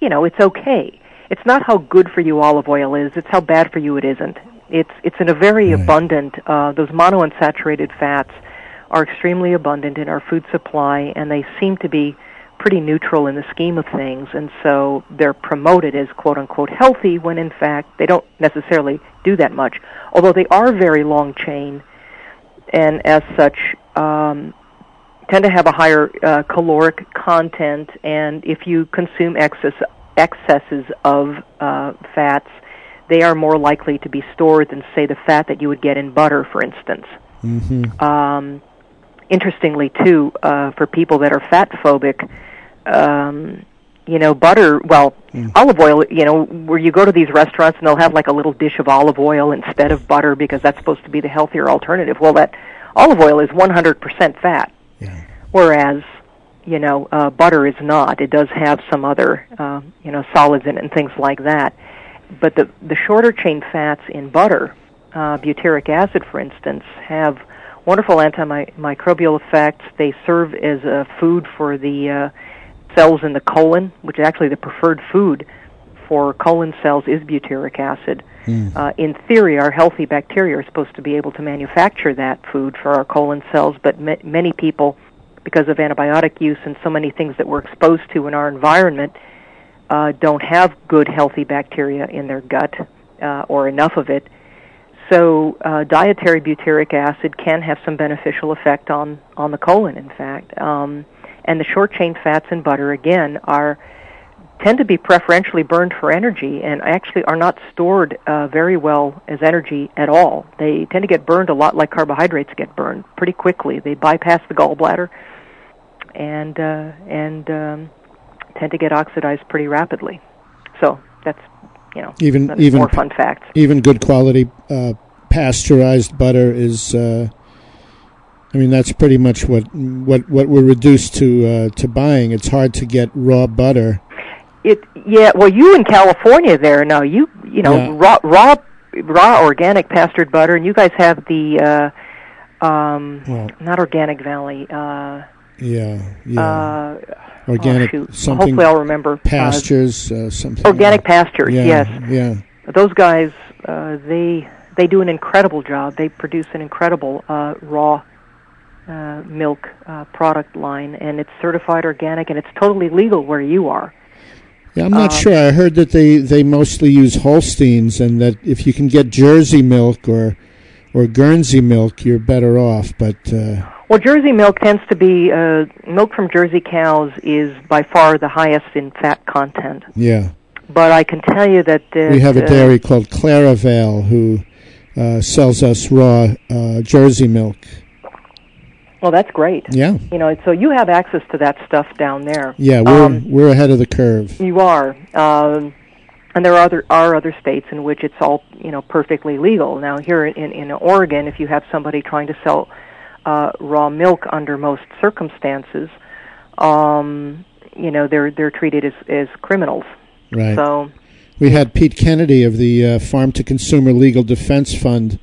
you know, it's okay. It's not how good for you olive oil is; it's how bad for you it isn't. It's it's in a very right. abundant. Uh, those monounsaturated fats are extremely abundant in our food supply, and they seem to be pretty neutral in the scheme of things, and so they're promoted as quote unquote healthy when in fact they don't necessarily do that much. Although they are very long chain, and as such um, tend to have a higher uh, caloric content, and if you consume excess excesses of uh, fats, they are more likely to be stored than say the fat that you would get in butter, for instance. Mm-hmm. Um, interestingly, too, uh, for people that are fat phobic, um, you know, butter, well, mm. olive oil, you know, where you go to these restaurants and they'll have like a little dish of olive oil instead of butter because that's supposed to be the healthier alternative. Well, that olive oil is 100% fat. Yeah. Whereas, you know, uh, butter is not. It does have some other, uh, you know, solids in it and things like that. But the the shorter chain fats in butter, uh, butyric acid, for instance, have wonderful antimicrobial effects. They serve as a food for the uh, cells in the colon, which is actually the preferred food for colon cells is butyric acid. Mm. Uh, in theory, our healthy bacteria are supposed to be able to manufacture that food for our colon cells, but ma- many people, because of antibiotic use and so many things that we're exposed to in our environment, uh, don't have good healthy bacteria in their gut uh, or enough of it. So uh, dietary butyric acid can have some beneficial effect on on the colon. In fact, um, and the short chain fats in butter again are tend to be preferentially burned for energy and actually are not stored uh, very well as energy at all. They tend to get burned a lot like carbohydrates get burned pretty quickly. They bypass the gallbladder and uh, and um, tend to get oxidized pretty rapidly. So that's you know even even more fun facts. Even good quality uh, pasteurized butter is. Uh, I mean that's pretty much what what what we're reduced to uh, to buying. It's hard to get raw butter. It yeah. Well, you in California there now. You you know Yeah. raw raw raw organic pastured butter, and you guys have the uh, um, Well, not organic Valley. Uh, yeah, yeah. uh, Organic oh, something Hopefully, I'll remember. pastures, uh, something. Uh, organic pastures. yeah, Yes, Yeah. those guys. Uh, they they do an incredible job. They produce an incredible uh, raw uh, milk uh, product line, and it's certified organic, and it's totally legal where you are. Yeah, I'm not Um, sure. I heard that they, they mostly use Holsteins, and that if you can get Jersey milk or or Guernsey milk, you're better off. But uh, Well, Jersey milk tends to be uh, milk from Jersey cows is by far the highest in fat content. yeah, But I can tell you that uh, we have a uh, dairy called Claravale who uh, sells us raw uh, Jersey milk. Well, that's great. Yeah, You know, so you have access to that stuff down there. yeah, we're Um, we're ahead of the curve. You are. Um, and there are other are other states in which it's all you know perfectly legal. Now here in in Oregon, if you have somebody trying to sell uh, raw milk under most circumstances, um, you know they're they're treated as as criminals. Right. So We had Pete Kennedy of the uh, Farm to Consumer Legal Defense Fund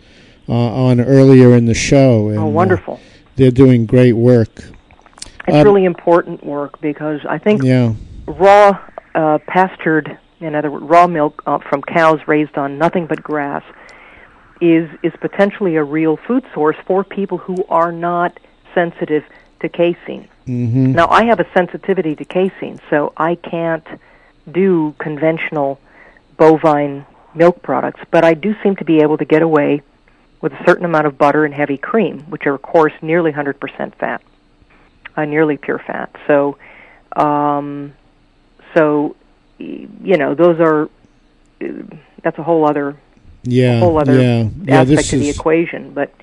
uh, on earlier in the show. And, oh, wonderful! they're doing great work. It's um, really important work because I think Yeah. raw uh, pastured, in other words, raw milk uh, from cows raised on nothing but grass is is potentially a real food source for people who are not sensitive to casein. hmm Now, I have a sensitivity to casein, so I can't do conventional bovine milk products, but I do seem to be able to get away with a certain amount of butter and heavy cream, which are of course nearly 100% fat, uh, nearly pure fat. So, um, so you know, those are that's a whole other yeah, whole other yeah, yeah, aspect of the equation. But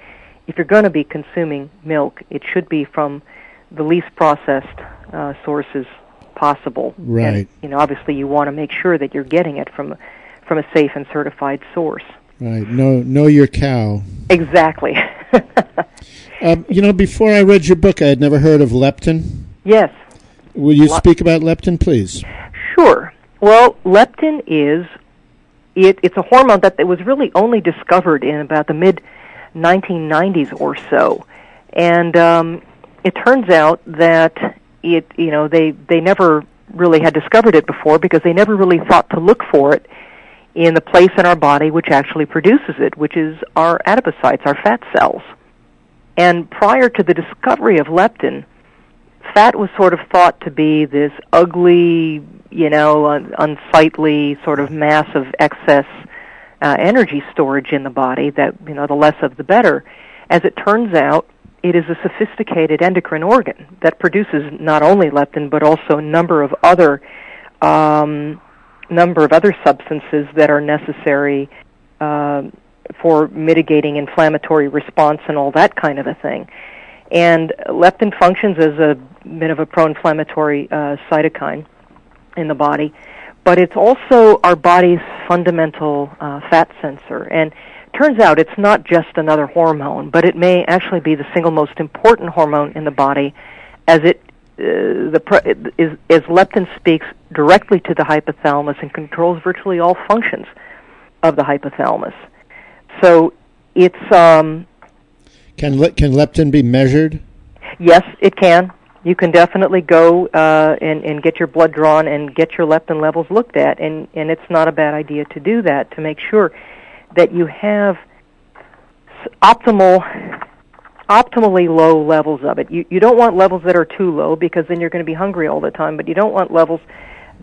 if you're going to be consuming milk, it should be from the least processed uh, sources possible. Right. And, you know, obviously, you want to make sure that you're getting it from from a safe and certified source. Right. Know know your cow. Exactly. um, you know, before I read your book, I had never heard of leptin. Yes. Will you speak about leptin, please? Sure. Well, leptin is it, it's a hormone that was really only discovered in about the mid 1990s or so, and um, it turns out that it you know they they never really had discovered it before because they never really thought to look for it in the place in our body which actually produces it, which is our adipocytes, our fat cells. And prior to the discovery of leptin, fat was sort of thought to be this ugly, you know, un- unsightly sort of mass of excess uh, energy storage in the body that, you know, the less of the better. As it turns out, it is a sophisticated endocrine organ that produces not only leptin but also a number of other um, number of other substances that are necessary uh, for mitigating inflammatory response and all that kind of a thing. And leptin functions as a bit of a pro-inflammatory uh, cytokine in the body, but it's also our body's fundamental uh, fat sensor. And turns out it's not just another hormone, but it may actually be the single most important hormone in the body, as it uh, the is, as leptin speaks directly to the hypothalamus and controls virtually all functions of the hypothalamus. So it's um, can le- can leptin be measured? Yes, it can. You can definitely go uh, and, and get your blood drawn and get your leptin levels looked at, and, and it's not a bad idea to do that to make sure that you have optimal optimally low levels of it. You you don't want levels that are too low because then you're going to be hungry all the time, but you don't want levels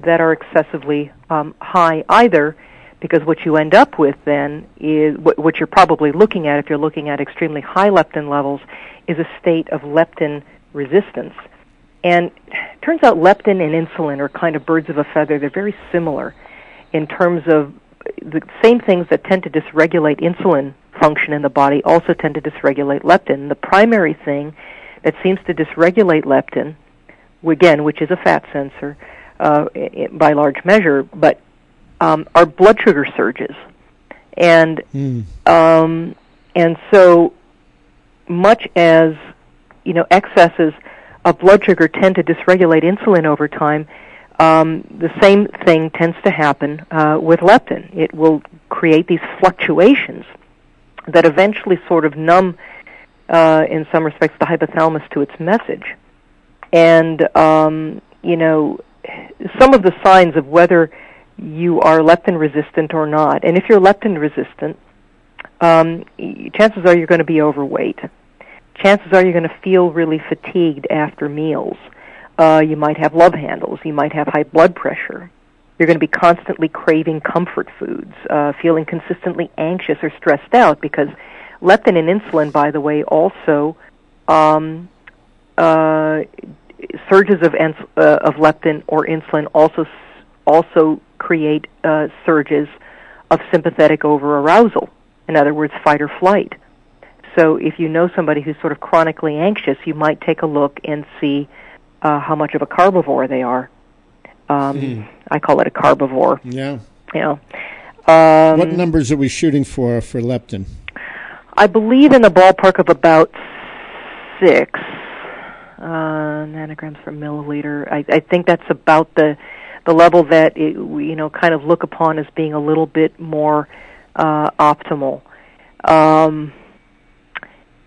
that are excessively um, high either because what you end up with then is what, what you're probably looking at if you're looking at extremely high leptin levels is a state of leptin resistance. And turns out leptin and insulin are kind of birds of a feather. They're very similar in terms of the same things that tend to dysregulate insulin function in the body also tend to dysregulate leptin. The primary thing that seems to dysregulate leptin, again, which is a fat sensor uh, by large measure, but um, are blood sugar surges, and mm. um, and so much as you know excesses of blood sugar tend to dysregulate insulin over time. Um, the same thing tends to happen uh, with leptin. It will create these fluctuations that eventually sort of numb, uh, in some respects, the hypothalamus to its message. And um, you know, some of the signs of whether you are leptin resistant or not. And if you're leptin resistant, um, chances are you're going to be overweight. Chances are you're going to feel really fatigued after meals. Uh, you might have love handles. You might have high blood pressure. You're going to be constantly craving comfort foods, uh, feeling consistently anxious or stressed out because leptin and insulin, by the way, also um, uh, surges of, uh, of leptin or insulin also also create uh, surges of sympathetic overarousal. In other words, fight or flight. So if you know somebody who's sort of chronically anxious, you might take a look and see uh, how much of a carbivore they are. Um, mm. I call it a carbivore. Yeah. You know. Um, what numbers are we shooting for for leptin? I believe in the ballpark of about six uh, nanograms per milliliter. I, I think that's about the the level that it, we, you know kind of look upon as being a little bit more uh, optimal. Um,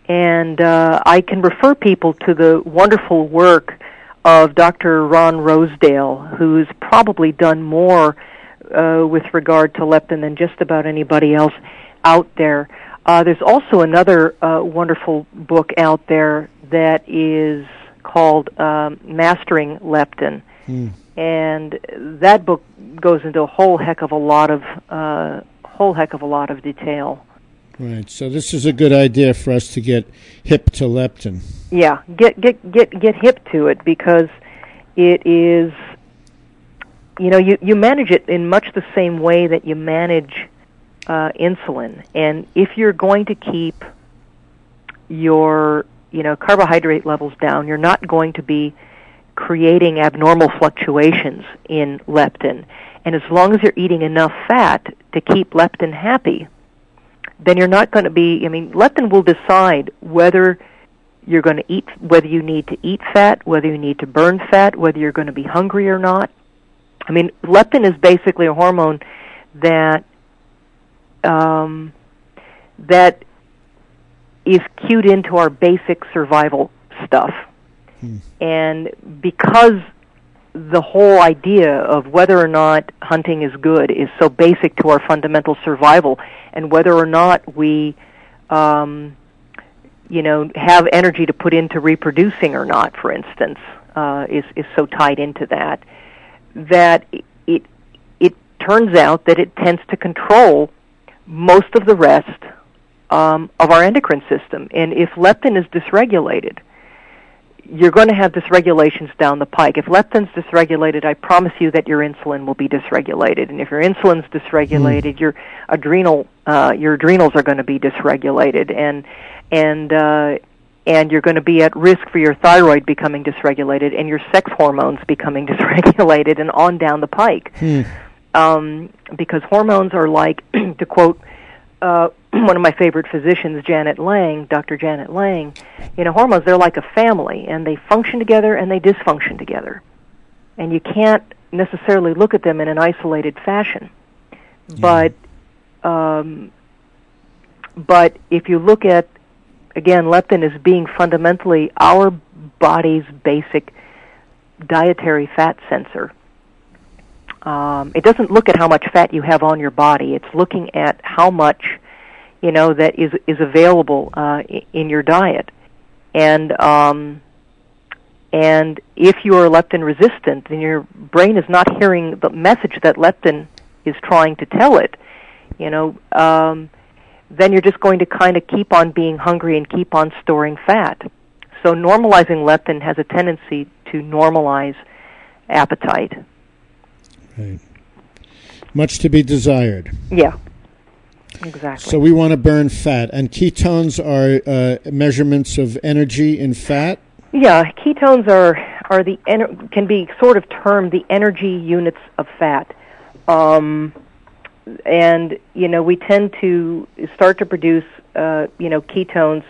and uh, I can refer people to the wonderful work of Dr. Ron Rosedale, who's probably done more uh, with regard to leptin than just about anybody else out there. Uh, there's also another uh, wonderful book out there that is called um, Mastering Leptin. Mm and that book goes into a whole heck of a lot of uh, whole heck of a lot of detail. Right. So this is a good idea for us to get hip to leptin. Yeah, get get get get hip to it because it is you know you you manage it in much the same way that you manage uh, insulin, and if you're going to keep your you know carbohydrate levels down, you're not going to be creating abnormal fluctuations in leptin. And as long as you're eating enough fat to keep leptin happy, then you're not going to be, I mean, leptin will decide whether you're going to eat, whether you need to eat fat, whether you need to burn fat, whether you're going to be hungry or not. I mean, leptin is basically a hormone that um, that is cued into our basic survival stuff. Hmm. And because the whole idea of whether or not hunting is good is so basic to our fundamental survival, and whether or not we, um, you know, have energy to put into reproducing or not, for instance, uh, is is so tied into that that it it turns out that it tends to control most of the rest um, of our endocrine system, and if leptin is dysregulated you're going to have dysregulations down the pike. If leptin's dysregulated, I promise you that your insulin will be dysregulated, and if your insulin's dysregulated, mm. your adrenal uh, your adrenals are going to be dysregulated, and and uh, and you're going to be at risk for your thyroid becoming dysregulated and your sex hormones becoming dysregulated, and on down the pike. Mm. Um, because hormones are like, to quote uh, one of my favorite physicians, Janet Lang, Dr. Janet Lang, you know, hormones, they're like a family, and they function together and they dysfunction together. And you can't necessarily look at them in an isolated fashion. Yeah. But, um, but if you look at, again, leptin as being fundamentally our body's basic dietary fat sensor, um, it doesn't look at how much fat you have on your body. It's looking at how much, you know, that is is available uh, in your diet, and um, and if you are leptin resistant, then your brain is not hearing the message that leptin is trying to tell it. You know, um, then you're just going to kind of keep on being hungry and keep on storing fat. So normalizing leptin has a tendency to normalize appetite. Right. Much to be desired. Yeah. Exactly. So we want to burn fat, and ketones are uh, measurements of energy in fat. Yeah, ketones are are the ener- can be sort of termed the energy units of fat, um, and you know we tend to start to produce uh, you know ketones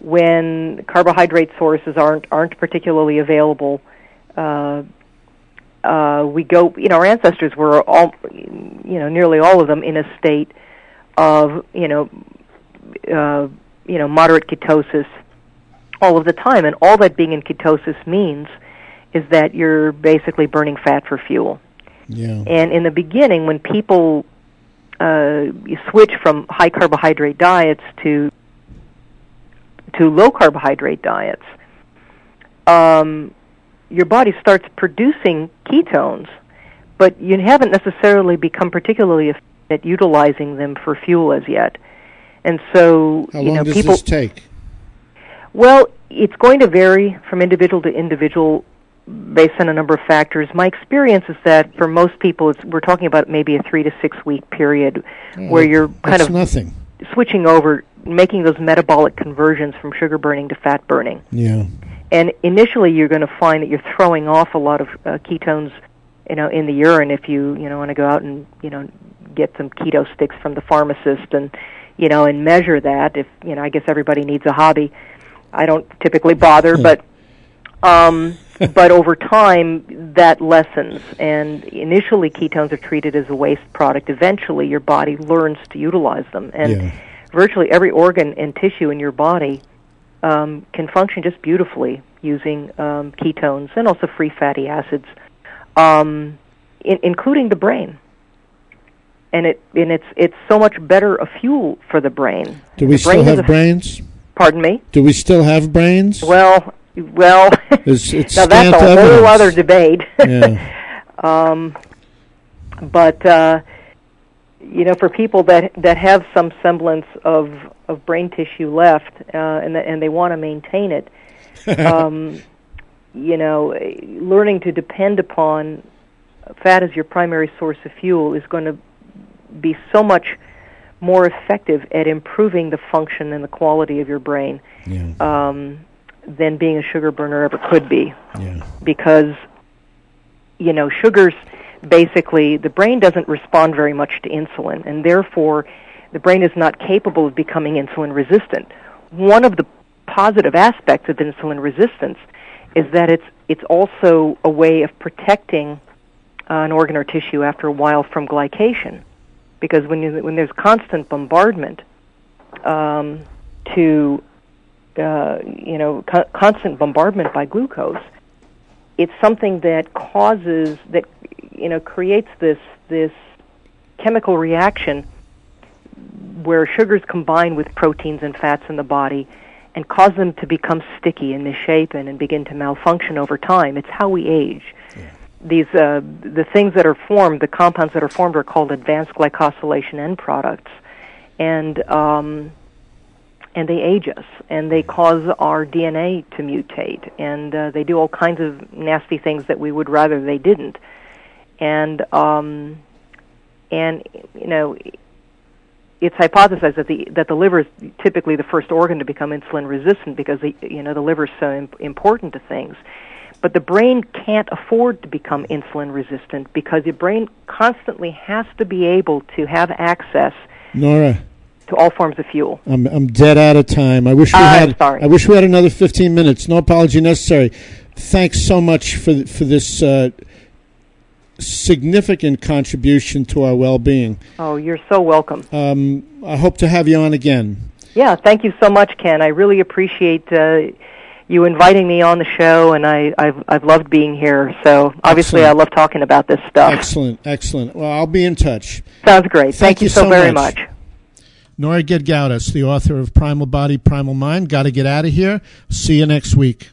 when carbohydrate sources aren't aren't particularly available uh, uh, we go, you know, our ancestors were all, you know, nearly all of them in a state of, you know, uh, you know, moderate ketosis all of the time, and all that being in ketosis means is that you're basically burning fat for fuel. Yeah. And in the beginning, when people uh, switch from high carbohydrate diets to to low carbohydrate diets, um, your body starts producing ketones, but you haven't necessarily become particularly at utilizing them for fuel as yet. And so, How you know, does people this take? Well, it's going to vary from individual to individual based on a number of factors. My experience is that for most people, it's, we're talking about maybe a three to six week period oh, where you're kind of nothing. switching over, making those metabolic conversions from sugar burning to fat burning. Yeah. And initially, you're going to find that you're throwing off a lot of uh, ketones, you know, in the urine. If you you know want to go out and you know get some keto sticks from the pharmacist and you know and measure that. If you know, I guess everybody needs a hobby. I don't typically bother, hmm. but um, but over time that lessens. And initially, ketones are treated as a waste product. Eventually, your body learns to utilize them, and yeah. virtually every organ and tissue in your body um, can function just beautifully using um, ketones and also free fatty acids, um, in, including the brain. And it and it's it's so much better a fuel for the brain. Do we the still have brains? Pardon me. Do we still have brains? Well, well, it's, it's now that's a whole other debate. Yeah. Um, but uh, you know, for people that that have some semblance of of brain tissue left, uh, and the, and they want to maintain it, um, you know, learning to depend upon fat as your primary source of fuel is going to be so much more effective at improving the function and the quality of your brain Yeah. um, than being a sugar burner ever could be Yeah. because you know sugars basically the brain doesn't respond very much to insulin and therefore the brain is not capable of becoming insulin resistant. One of the positive aspects of insulin resistance is that it's it's also a way of protecting uh, an organ or tissue after a while from glycation. Because when you, when there's constant bombardment um, to uh, you know co- constant bombardment by glucose, it's something that causes that you know creates this this chemical reaction where sugars combine with proteins and fats in the body and cause them to become sticky and misshapen and begin to malfunction over time. It's how we age. These uh, the things that are formed, the compounds that are formed, are called advanced glycosylation end products, and um, and they age us and they cause our DNA to mutate and uh, they do all kinds of nasty things that we would rather they didn't. And um, and you know it's hypothesized that the that the liver is typically the first organ to become insulin resistant because the, you know the liver is so imp- important to things. But the brain can't afford to become insulin resistant because the brain constantly has to be able to have access Nora, to all forms of fuel. I'm I'm dead out of time. I wish we I'm had. sorry. I wish we had another 15 minutes. No apology necessary. Thanks so much for for this uh, significant contribution to our well-being. Oh, you're so welcome. Um, I hope to have you on again. Yeah, thank you so much, Ken. I really appreciate uh, you inviting me on the show, and I, I've I've loved being here. So obviously, Excellent. I love talking about this stuff. Excellent, excellent. Well, I'll be in touch. Sounds great. Thank you you so, so very much. much. Nora Gedgaudas, the author of Primal Body, Primal Mind. Got to get out of here. See you next week.